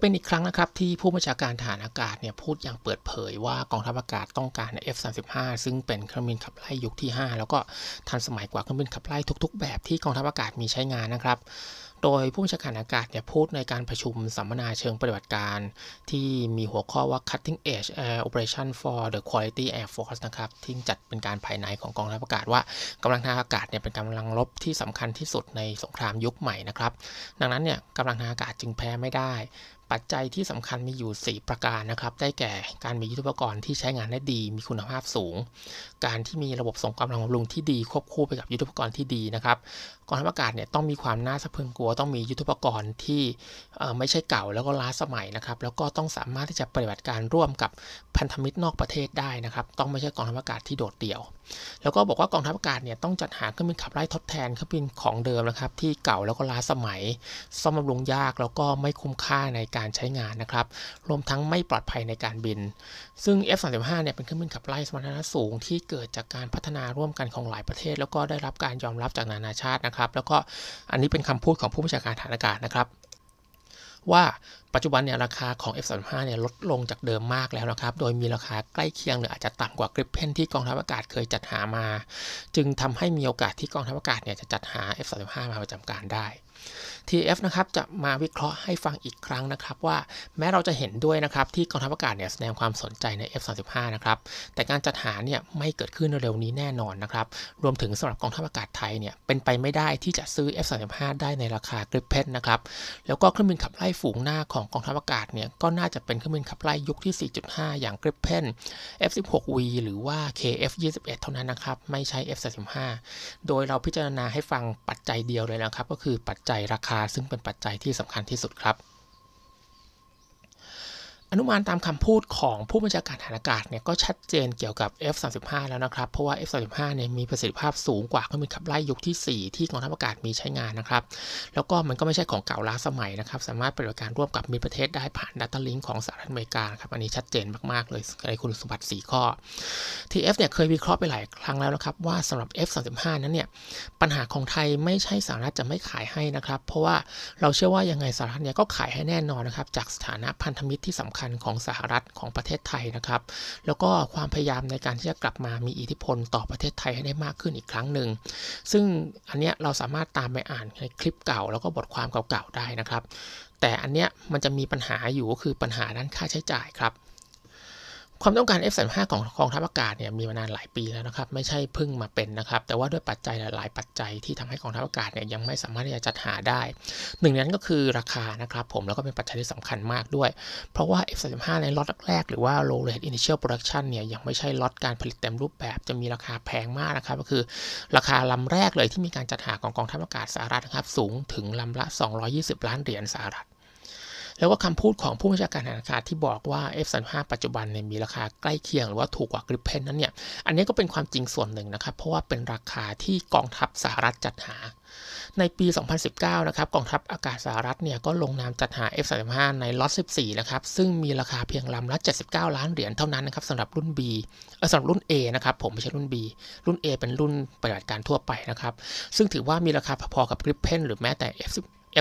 เป็นอีกครั้งนะครับที่ผู้บัญชาการทหารอากาศเนี่ยพูดอย่างเปิดเผยว่ากองทัพอากาศต้องการ F35 ซึ่งเป็นเครื่องบินขับไล่ยุคที่ 5 แล้วก็ทันสมัยกว่าเครื่องบินขับไล่ทุก ๆ แบบที่กองทัพอากาศมีใช้งานนะครับโดยผู้บัญชาการอากาศเนี่ยพูดในการประชุมสัมมนาเชิงปฏิบัติการ ที่มีหัวข้อว่า cutting edge air operation for the quality air force นะครับที่จัดเป็นการภายในของกองทัพอากาศว่ากำลังทางอากาศเนี่ยเป็นกำลังรบที่สำคัญที่สุดในสงครามยุคใหม่นะครับ ดังนั้นเนี่ยกำลังทางอากาศจึงแพ้ไม่ได้ ปัจจัยที่สำคัญมีอยู่ 4 ประการนะครับ ได้แก่การมียุทธปกรณ์ที่ใช้งานได้ดี มีคุณภาพสูง การที่มีระบบส่งกำลังบำรุงที่ดีควบคู่ไปกับยุทธปกรณ์ที่ดีนะครับ กองทัพอากาศเนี่ยต้องมีความน่าสะพรึงกลัว ต้องมียุทธปกรณ์ที่ไม่ใช่เก่าแล้วก็ล้าสมัยนะครับ แล้วก็ต้องสามารถที่จะปฏิบัติการร่วมกับพันธมิตรนอกประเทศได้นะครับ ต้องไม่ใช่กองทัพอากาศที่โดดเดี่ยว แล้วก็บอกว่ากองทัพอากาศเนี่ยต้องจัดหาเครื่องบินขับไล่ทดแทนเครื่องบินของเดิมนะครับ ที่เก่าแล้วก็ล้าสมัย ซ่อมบำรุงยากแล้วก็ไม่คุ้มค่าในการใช้งานนะครับ รวมทั้งไม่ปลอดภัยในการบิน ซึ่ง F35 เนี่ยเป็นเครื่องบินขับไล่สมรรถนะสูงที่เกิดจากการพัฒนาร่วมกันของหลายประเทศ แล้วก็ได้รับการยอมรับจากนานาชาตินะครับแล้วก็อันนี้เป็นคำพูดของผู้บัญชาการฐานอากาศนะครับ ว่าปัจจุบันเนี่ยราคาของ F35 เนี่ยลดลงจากเดิมมากแล้วนะครับ โดยมีราคาใกล้เคียงหรืออาจจะต่ำกว่ากริปเพนที่กองทัพอากาศเคยจัดหามา จึงทำให้มีโอกาสที่กองทัพอากาศเนี่ยจะจัดหา F35 มาประจำการได้ TAF นะครับจะมาวิเคราะห์ให้ฟังอีกครั้งนะครับว่าแม้เราจะเห็นด้วยนะครับที่กองทัพอากาศเนี่ยแสดงความสนใจใน F35 นะครับแต่การจัดหาเนี่ยไม่เกิดขึ้นเร็วนี้แน่นอนนะครับรวมถึงสำหรับกองทัพอากาศไทยเนี่ยเป็นไปไม่ได้ที่จะซื้อ F35 ได้ในราคา Gripen นะครับแล้วก็เครื่องบินขับไล่ฝูงหน้าของกองทัพอากาศเนี่ยก็น่าจะเป็นเครื่องบินขับไล่ยุคที่ 4.5 อย่าง Gripen F16V หรือว่า KF21 เท่านั้นนะครับไม่ใช่ F35 โดยเราพิจารณาให้ฟังปัจจัยเดียวเลยนะครับ ก็คือปัจจัยราคาซึ่งเป็นปัจจัยที่สำคัญที่สุดครับ อนุมานตามคำพูดของผู้บัญชาการฐานอากาศเนี่ยก็ชัดเจนเกี่ยวกับ F35 แล้วนะครับ เพราะว่า F35 เนี่ยมีประสิทธิภาพสูงกว่าเครื่องบินขับไล่ยุคที่ 4 ที่กองทัพอากาศมีใช้งานนะครับ แล้วก็มันก็ไม่ใช่ของเก่าล้าสมัยนะครับ สามารถปฏิบัติการร่วมกับมีประเทศได้ผ่าน Data Link ของสหรัฐอเมริกาครับ อันนี้ชัดเจนมาก ๆ เลยในคุณสมบัติ 4 ข้อ TF เนี่ยเคยวิเคราะห์ไปหลายครั้งแล้วนะครับว่าสำหรับ F35 นั้นเนี่ยปัญหาของไทยไม่ใช่สหรัฐจะไม่ขายให้นะครับ เพราะว่าเราเชื่อว่ายังไงสหรัฐเนี่ยก็ขายให้แน่นอนนะครับจากสถานะพันธมิตรที่สำคัญของสหรัฐของประเทศไทยนะครับ แล้วก็ความพยายามในการที่จะกลับมามีอิทธิพลต่อประเทศไทยให้ได้มากขึ้นอีกครั้งหนึ่ง ซึ่งอันเนี้ยเราสามารถตามไปอ่านในคลิปเก่า แล้วก็บทความเก่าๆได้นะครับ แต่อันเนี้ยมันจะมีปัญหาอยู่ก็คือปัญหาด้านค่าใช้จ่ายครับ ความต้องการ F35 ของกองทัพอากาศเนี่ยมีมานานหลายปีแล้วนะครับ ไม่ใช่เพิ่งมาเป็นนะครับ แต่ว่าด้วยปัจจัยหลาย ๆ ปัจจัยที่ทำให้กองทัพอากาศเนี่ยยังไม่สามารถที่จะจัดหาได้ หนึ่งนั้นก็คือราคานะครับผมแล้วก็เป็นปัจจัยที่สำคัญมากด้วย เพราะว่า F35 ในล็อตแรกหรือว่า low rate initial production เนี่ยยังไม่ใช่ล็อตการผลิตเต็มรูปแบบจะมีราคาแพงมากนะครับ ก็คือราคาลำแรกเลยที่มีการจัดหาของกองทัพอากาศสหรัฐนะครับสูงถึงลำละ 220 ล้านเหรียญสหรัฐ แล้วก็คำพูดของผู้บัญชาการทหารอากาศที่บอกว่า F35 ปัจจุบันเนี่ยมีราคาใกล้เคียงหรือว่าถูกกว่า Gripen นั้นเนี่ย อันนี้ก็เป็นความจริงส่วนหนึ่งนะครับ เพราะว่าเป็นราคาที่กองทัพสหรัฐจัดหา ในปี 2019 นะครับ กองทัพอากาศสหรัฐเนี่ยก็ลงนามจัดหา F35 ในล็อต 14 นะครับ ซึ่งมีราคาเพียงลำละ 79 ล้านเหรียญเท่านั้นนะครับสำหรับรุ่น B สำหรับรุ่น A นะครับ ผมไม่ใช่รุ่น B รุ่น A เป็นรุ่นปฏิบัติการทั่วไปนะครับ ซึ่งถือว่ามีราคาพอๆกับ Gripen หรือแม้แต่ F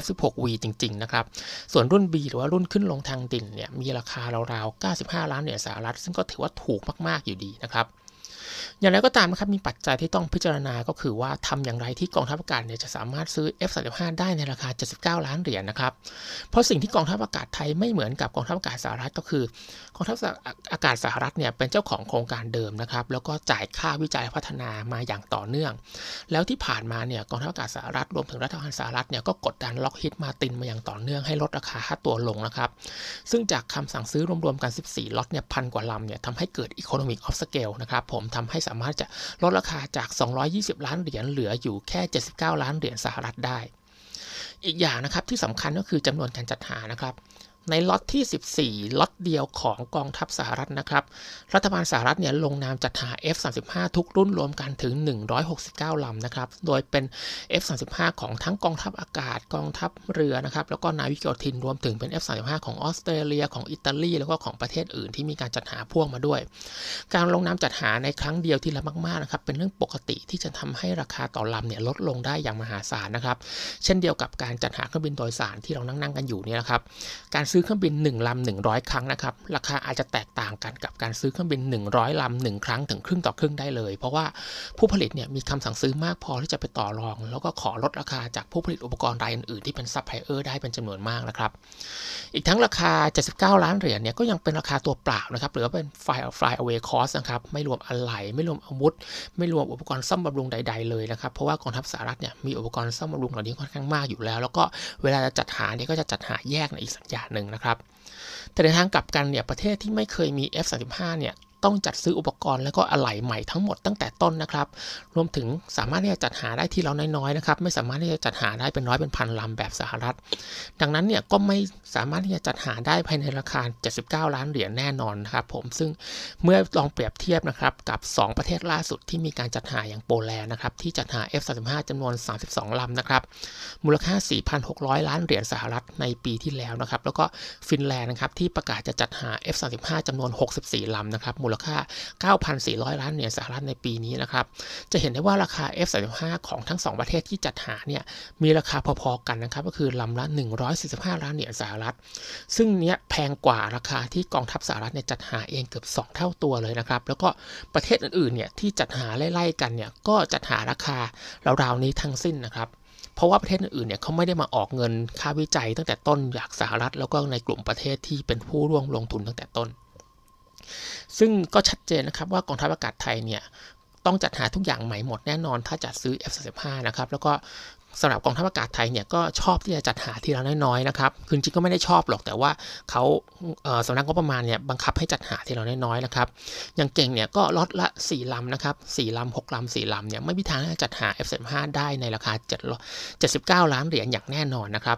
F16V จริง ๆ นะครับ ส่วนรุ่น B หรือว่ารุ่นขึ้นลงทางดินเนี่ยมีราคาราวๆ 95 ล้านเหรียญสหรัฐ ซึ่งก็ถือว่าถูกมากๆอยู่ดีนะครับ อย่างไรก็ตามนะครับมีปัจจัยที่ต้องพิจารณาก็คือว่าทำอย่างไรที่กองทัพอากาศเนี่ยจะสามารถซื้อ F35 ได้ในราคา 79 ล้านเหรียญนนะครับ เพราะสิ่งที่กองทัพอากาศไทยไม่เหมือนกับกองทัพอากาศสหรัฐก็คือกองทัพอากาศสหรัฐเนี่ยเป็นเจ้าของโครงการเดิมนะครับแล้วก็จ่ายค่าวิจัยพัฒนามาอย่างต่อเนื่อง แล้วที่ผ่านมาเนี่ยกองทัพอากาศสหรัฐรวมถึงรัฐบาลสหรัฐเนี่ยก็กดดันล็อกฮิตมาตินมาอย่างต่อเนื่องให้ลดราคาค่าตัวลงนะครับ ซึ่งจากคำสั่งซื้อรวมๆกัน 14 ล็อตเนี่ยพันกว่าลำเนี่ยทำให้เกิด economic of scale นะครับผมทำให้สามารถจะลดราคาจาก 220 ล้านเหรียญเหลืออยู่แค่ 79 ล้านเหรียญสหรัฐได้ อีกอย่างนะครับที่สำคัญก็คือจำนวนการจัดหานะครับ ในล็อตที่ 14 ล็อตเดียวของกองทัพสหรัฐนะครับ รัฐบาลสหรัฐเนี่ยลงนามจัดหา F35 ทุกรุ่นรวมกันถึง 169 ลำนะครับ โดยเป็น F35 ของทั้งกองทัพอากาศ กองทัพเรือนะครับ แล้วก็นาวิกโยธินรวมถึงเป็น F35 ของออสเตรเลีย ของอิตาลี แล้วก็ของประเทศอื่นที่มีการจัดหาพ่วงมาด้วย การลงนามจัดหาในครั้งเดียวที่ละมากๆนะครับ เป็นเรื่องปกติที่จะทำให้ราคาต่อลำเนี่ยลดลงได้อย่างมหาศาลนะครับ เช่นเดียวกับการจัดหาเครื่องบินโดยสารที่เรานั่งๆกันอยู่นี่นะครับ การซื้อเครื่องบิน1ลำ100 ครั้งนะครับ ราคาอาจจะแตกต่างกันกับการซื้อเครื่องบิน 100ลำ1ครั้งถึงครึ่งต่อครึ่งได้เลย เพราะว่าผู้ผลิตเนี่ยมีคำสั่งซื้อมากพอที่จะไปต่อรอง แล้วก็ขอลดราคาจากผู้ผลิตอุปกรณ์รายอื่นๆที่เป็นซัพพลายเออร์ได้เป็นจำนวนมากนะครับ อีกทั้งราคา 79 ล้านเหรียญเนี่ยก็ยังเป็นราคาตัวเปล่านะครับหรือว่าเป็น fly fly away cost นะครับไม่รวมอะไหล่ไม่รวมอาวุธ ไม่รวมอุปกรณ์ซ่อมบำรุงใด ๆเลยนะครับเพราะว่ากองทัพสหรัฐเนี่ยมีอุปกรณ์ซ่อมบำรุงเหล่านี้ค่อนข้างมากอยู่แล้ว แล้วก็เวลาจะจัดหาเนี่ยก็จะจัดหาแยกในอีกสัญญาหนึ่งนะครับ แต่ในทางกลับกันเนี่ยประเทศที่ไม่เคยมี F35 เนี่ย ต้องจัดซื้ออุปกรณ์แล้วก็อะไหล่ใหม่ทั้งหมดตั้งแต่ต้นนะครับ รวมถึงสามารถที่จะจัดหาได้ที่เราน้อยๆนะครับ ไม่สามารถที่จะจัดหาได้เป็นร้อยเป็นพันลำแบบสหรัฐ ดังนั้นเนี่ยก็ไม่สามารถที่จะจัดหาได้ภายในราคา 79 ล้านเหรียญแน่นอนนะครับผมซึ่งเมื่อลองเปรียบเทียบนะครับกับ 2 ประเทศล่าสุดที่มีการจัดหาอย่างโปแลนด์นะครับที่จัดหา F35 จำนวน 32 ลำนะครับมูลค่า 4,600 ล้านเหรียญสหรัฐในปีที่แล้วนะครับแล้วก็ฟินแลนด์นะครับที่ประกาศจะจัดหา F35 จำนวน 64 ลำนะครับมูลค่า 9,400 ล้านเหรียญสหรัฐในปีนี้นะครับ จะเห็นได้ว่าราคา F35 ของทั้ง 2 ประเทศที่จัดหาเนี่ยมีราคาพอๆกันนะครับ ก็คือลำละ 145 ล้านเหรียญสหรัฐ ซึ่งเนี้ยแพงกว่าราคาที่กองทัพสหรัฐเนี่ยจัดหาเองเกือบ 2 เท่าตัวเลยนะครับ แล้วก็ประเทศอื่นๆเนี่ยที่จัดหาไล่ๆกันเนี่ยก็จัดหาราคาราวๆนี้ทั้งสิ้นนะครับเพราะว่าประเทศอื่นเนี่ยเขาไม่ได้มาออกเงินค่าวิจัยตั้งแต่ต้นจากสหรัฐแล้วก็ในกลุ่มประเทศที่เป็นผู้ร่วมลงทุนตั้งแต่ต้น ซึ่งก็ชัดเจนนะครับว่ากองทัพอากาศไทยเนี่ยต้องจัดหาทุกอย่างใหม่หมดแน่นอนถ้าจัดซื้อ F35 นะครับ แล้วก็ สำหรับกองทัพอากาศไทยเนี่ยก็ชอบที่จะจัดหาทีละน้อยๆนะครับคือจริงก็ไม่ได้ชอบหรอกแต่ว่าเขาสำนักงบประมาณเนี่ยบังคับให้จัดหาทีละน้อยๆนะครับอย่างเก่งเนี่ยก็ลดละ 4 ลำนะครับ4ลำ6ลำ4ลำเนี่ยไม่มีทางที่จะจัดหา F35 ได้ในราคา7 79ล้านเหรียญอย่างแน่นอนนะครับ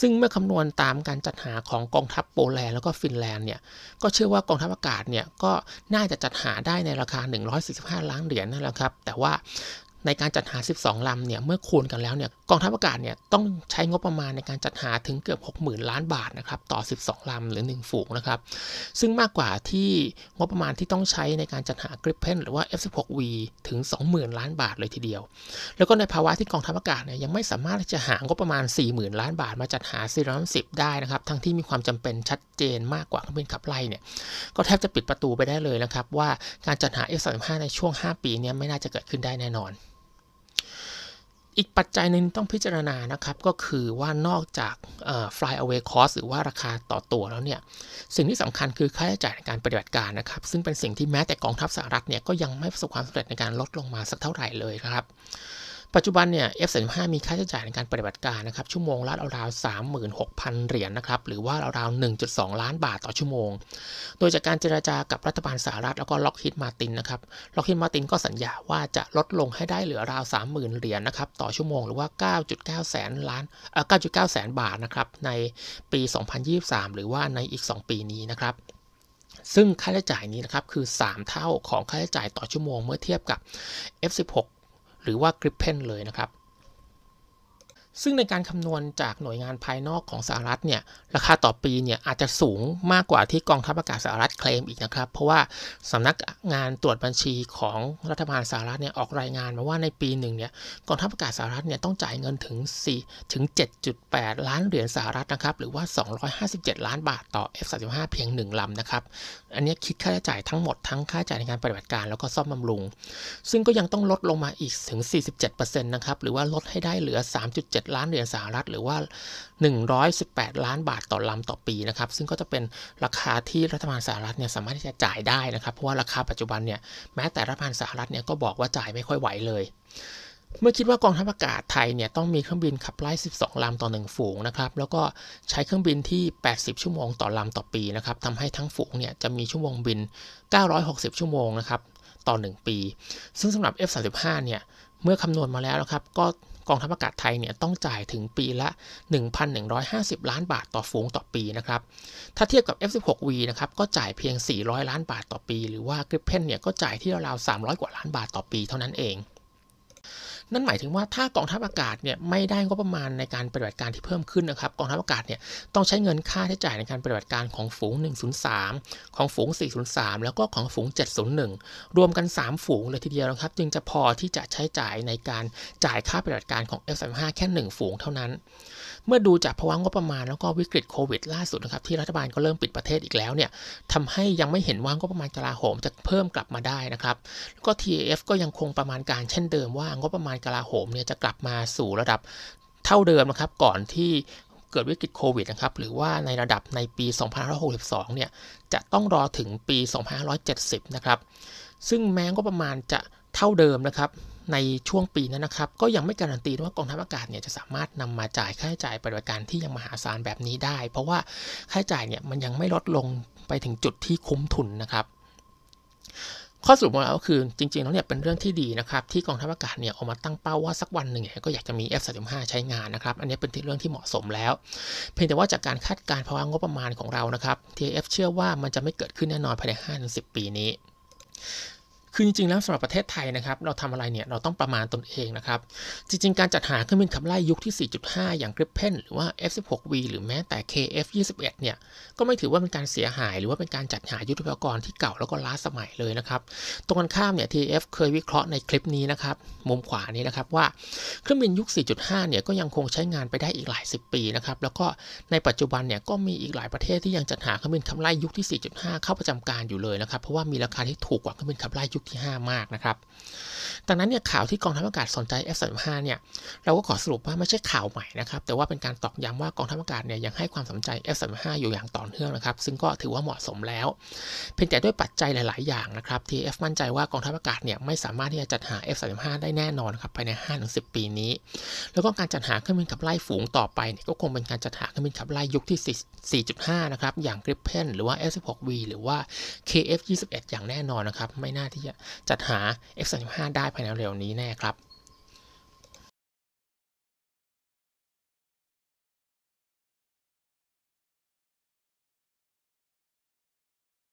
ซึ่งเมื่อคำนวณตามการจัดหาของกองทัพโปแลนด์แล้วก็ฟินแลนด์เนี่ยก็เชื่อว่ากองทัพอากาศเนี่ยก็น่าจะจัดหาได้ในราคา 145 ล้านเหรียญนั่นแหละครับแต่ว่า ในการจัดหา 12 ลำเนี่ยเมื่อคูณกันแล้วเนี่ยกองทัพอากาศเนี่ยต้องใช้งบประมาณในการจัดหาถึงเกือบ 60,000 ล้านบาทนะครับต่อ 12 ลำหรือ 1 ฝูงนะครับซึ่งมากกว่าที่งบประมาณที่ต้องใช้ในการจัดหากริปเพนหรือว่า F16V ถึง 20,000 ล้านบาทเลยทีเดียว แล้วก็ในภาวะที่กองทัพอากาศเนี่ยยังไม่สามารถจะหางบประมาณ 40,000 ล้านบาทมาจัดหาซีรัม10ได้นะครับทั้งที่มีความจำเป็นชัดเจนมากกว่าเครื่องบินขับไล่เนี่ยก็แทบจะปิดประตูไปได้เลยนะครับว่าการจัดหา F35 ในช่วง 5 ปีนี้ไม่น่าจะเกิดขึ้นได้แน่นอน อีกปัจจัยหนึ่งต้องพิจารณานะครับ ก็คือว่านอกจาก fly away cost หรือว่าราคาต่อตัวแล้วเนี่ย สิ่งที่สำคัญคือค่าใช้จ่ายในการปฏิบัติการนะครับ ซึ่งเป็นสิ่งที่แม้แต่กองทัพสหรัฐเนี่ยก็ยังไม่ประสบความสำเร็จในการลดลงมาสักเท่าไหร่เลยครับ ปัจจุบันเนี่ย F35 มีค่าใช้จ่ายในการปฏิบัติการนะครับ ชั่วโมงละราวๆ36,000 เหรียญนนะครับ หรือว่าราวๆ1.2 ล้านบาทต่อชั่วโมง โดยจากการเจราจากับรัฐบาลสหรัฐแล้วก็ล็อกฮิดมาตินนะครับ ล็อกฮิดมาตินก็สัญญาว่าจะลดลงให้ได้เหลือราว 30,000 เหรียญนนะครับ ต่อชั่วโมงหรือว่า 9.9 แสนล้านเอ่อ9.9 แสนบาทนะครับ ในปี 2023 หรือว่าในอีก 2 ปีนี้นะครับซึ่งค่าใช้จ่ายนี้นะครับคือ 3 เท่าของค่าใช้จ่ายต่อชั่วโมงเมื่อเทียบกับ F16 หรือว่า Gripen เลยนะครับ ซึ่งในการคำนวณจากหน่วยงานภายนอกของสหรัฐเนี่ยราคาต่อปีเนี่ยอาจจะสูงมากกว่าที่กองทัพอากาศสหรัฐเคลมอีกนะครับ เพราะว่าสำนักงานตรวจบัญชีของรัฐบาลสหรัฐเนี่ยออกรายงานมาว่าในปีหนึ่งเนี่ยกองทัพอากาศสหรัฐเนี่ยต้องจ่ายเงินถึง4ถึง 7.8 ล้านเหรียญสหรัฐนะครับหรือว่า 257 ล้านบาทต่อ F35 เพียง 1ลำนะครับอันนี้คิดค่าใช้จ่ายทั้งหมดทั้งค่าใช้จ่ายในการปฏิบัติการแล้วก็ซ่อมบำรุง ซึ่งก็ยังต้องลดลงมาอีกถึง 47%นะครับหรือว่าลดให้ได้เหลือ 3.7 7 ล้านเหรียญสหรัฐ หรือว่า 118 ล้านบาทต่อลำต่อปีนะครับ ซึ่งก็จะเป็นราคาที่รัฐบาลสหรัฐเนี่ยสามารถที่จะจ่ายได้นะครับ เพราะว่าราคาปัจจุบันเนี่ยแม้แต่รัฐบาลสหรัฐเนี่ยก็บอกว่าจ่ายไม่ค่อยไหวเลยเมื่อคิดว่ากองทัพอากาศไทยเนี่ยต้องมีเครื่องบินขับไล่ 12 ลำต่อ 1 ฝูงนะครับ แล้วก็ใช้เครื่องบินที่ 80 ชั่วโมงต่อลำต่อปีนะครับทำให้ทั้งฝูงเนี่ยจะมีชั่วโมงบิน 960 ชั่วโมงนะครับต่อ 1 ปี ซึ่งสำหรับ F35 เนี่ย เมื่อคำนวณมาแล้วนะครับ ก็ กองทัพอากาศไทยเนี่ยต้องจ่ายถึงปีละ 1,150 ล้านบาทต่อฝูงต่อปีนะครับ ถ้าเทียบกับ F16V นะครับก็จ่ายเพียง 400 ล้านบาทต่อปี หรือว่า Gripen เนี่ยก็จ่ายที่ราวๆ300 กว่าล้านบาทต่อปีเท่านั้นเอง นั่นหมายถึงว่าถ้ากองทัพอากาศเนี่ยไม่ได้งบประมาณในการปฏิบัติการที่เพิ่มขึ้นนะครับกองทัพอากาศเนี่ยต้องใช้เงินค่าใช้จ่ายในการปฏิบัติการของฝูง 103 ของฝูง 403 แล้วก็ของฝูง 701 รวมกัน 3 ฝูงเลยทีเดียวนะครับ จึงจะพอที่จะใช้จ่ายในการจ่ายค่าปฏิบัติการของ F35 แค่ 1 ฝูงเท่านั้น เมื่อดูจากภาวะงบประมาณแล้วก็วิกฤตโควิดล่าสุดนะครับที่รัฐบาลก็เริ่มปิดประเทศอีกแล้วเนี่ยทำให้ยังไม่เห็นว่างบประมาณกลาโหมจะเพิ่มกลับมาได้นะครับแล้วก็ TAF ก็ยังคงประมาณการเช่นเดิมว่างบประมาณกลาโหมเนี่ยจะกลับมาสู่ระดับเท่าเดิมนะครับ ก่อนที่เกิดวิกฤตโควิดนะครับ หรือว่าในระดับในปี 2562 เนี่ย จะต้องรอถึงปี 2570 นะครับ ซึ่งแม้งบประมาณจะเท่าเดิมนะครับ ในช่วงปีนั้นนะครับ ก็ยังไม่การันตีว่ากองทัพอากาศเนี่ยจะสามารถนำมาจ่ายค่าใช้จ่ายปฏิบัติการที่ยังมหาศาลแบบนี้ได้ เพราะว่าค่าใช้จ่ายเนี่ยมันยังไม่ลดลงไปถึงจุดที่คุ้มทุนนะครับ ข้อสรุปของเราก็คือจริงๆแล้วเนี่ยเป็นเรื่องที่ดีนะครับที่กองทัพอากาศเนี่ยออกมาตั้งเป้าว่าสักวันหนึ่งเนี่ยก็อยากจะมี F35 ใช้งานนะครับ อันนี้เป็นเรื่องที่เหมาะสมแล้ว เพียงแต่ว่าจากการคาดการณ์ภาวะงบประมาณของเรานะครับ TF เชื่อว่ามันจะไม่เกิดขึ้นแน่นอนภายใน5-10 ปีนี้ คือจริงๆแล้วสำหรับประเทศไทยนะครับ เราทำอะไรเนี่ยเราต้องประมาณตนเองนะครับ จริงๆ การจัดหาเครื่องบินขับไล่ยุคที่ 4.5 อย่าง Gripen หรือว่า F16V หรือแม้แต่ KF21 เนี่ยก็ไม่ถือว่าเป็นการเสียหายหรือว่าเป็นการจัดหายุทธปกรณ์ที่เก่าแล้วก็ล้าสมัยเลยนะครับ ตรงกันข้ามเนี่ย TF เคยวิเคราะห์ในคลิปนี้นะครับมุมขวานี้นะครับว่าเครื่องบินยุค 4.5 เนี่ยก็ยังคงใช้งานไปได้อีกหลายสิบปีนะครับแล้วก็ในปัจจุบันเนี่ยก็มีอีกหลายประเทศที่ยังจัดหาเครื่องบินขับไล่ยุคที่ 4.5 เข้าประจำการอยู่เลยนะครับเพราะว่ามีราคาที่ถูกกว่าเครื่องบินขับไล่ยุคที่ 5 มากนะครับ ดังนั้นเนี่ยข่าวที่กองทัพอากาศสนใจ F35 เนี่ยเราก็ขอสรุปว่าไม่ใช่ข่าวใหม่นะครับ แต่ว่าเป็นการตอกย้ำว่ากองทัพอากาศเนี่ยยังให้ความสนใจ F35 อยู่อย่างต่อเนื่องนะครับ ซึ่งก็ถือว่าเหมาะสมแล้ว เพียงแต่ด้วยปัจจัยหลาย ๆ อย่างนะครับ TF มั่นใจว่ากองทัพอากาศเนี่ยไม่สามารถที่จะจัดหา F35 ได้แน่นอนครับภายใน 5-10 ปีนี้ แล้วก็การจัดหาเครื่องบินขับไล่ฝูงต่อไปเนี่ยก็คงเป็นการจัดหาเครื่องบินขับไล่ยุคที่ 4.5 นะครับ อย่าง Gripen หรือว่า F16V หรือว่า KF21 อย่างแน่นอนนะครับ ไม่น่าที่จะจัดหา F35 ได้ภายในเร็วนี้แน่ครับ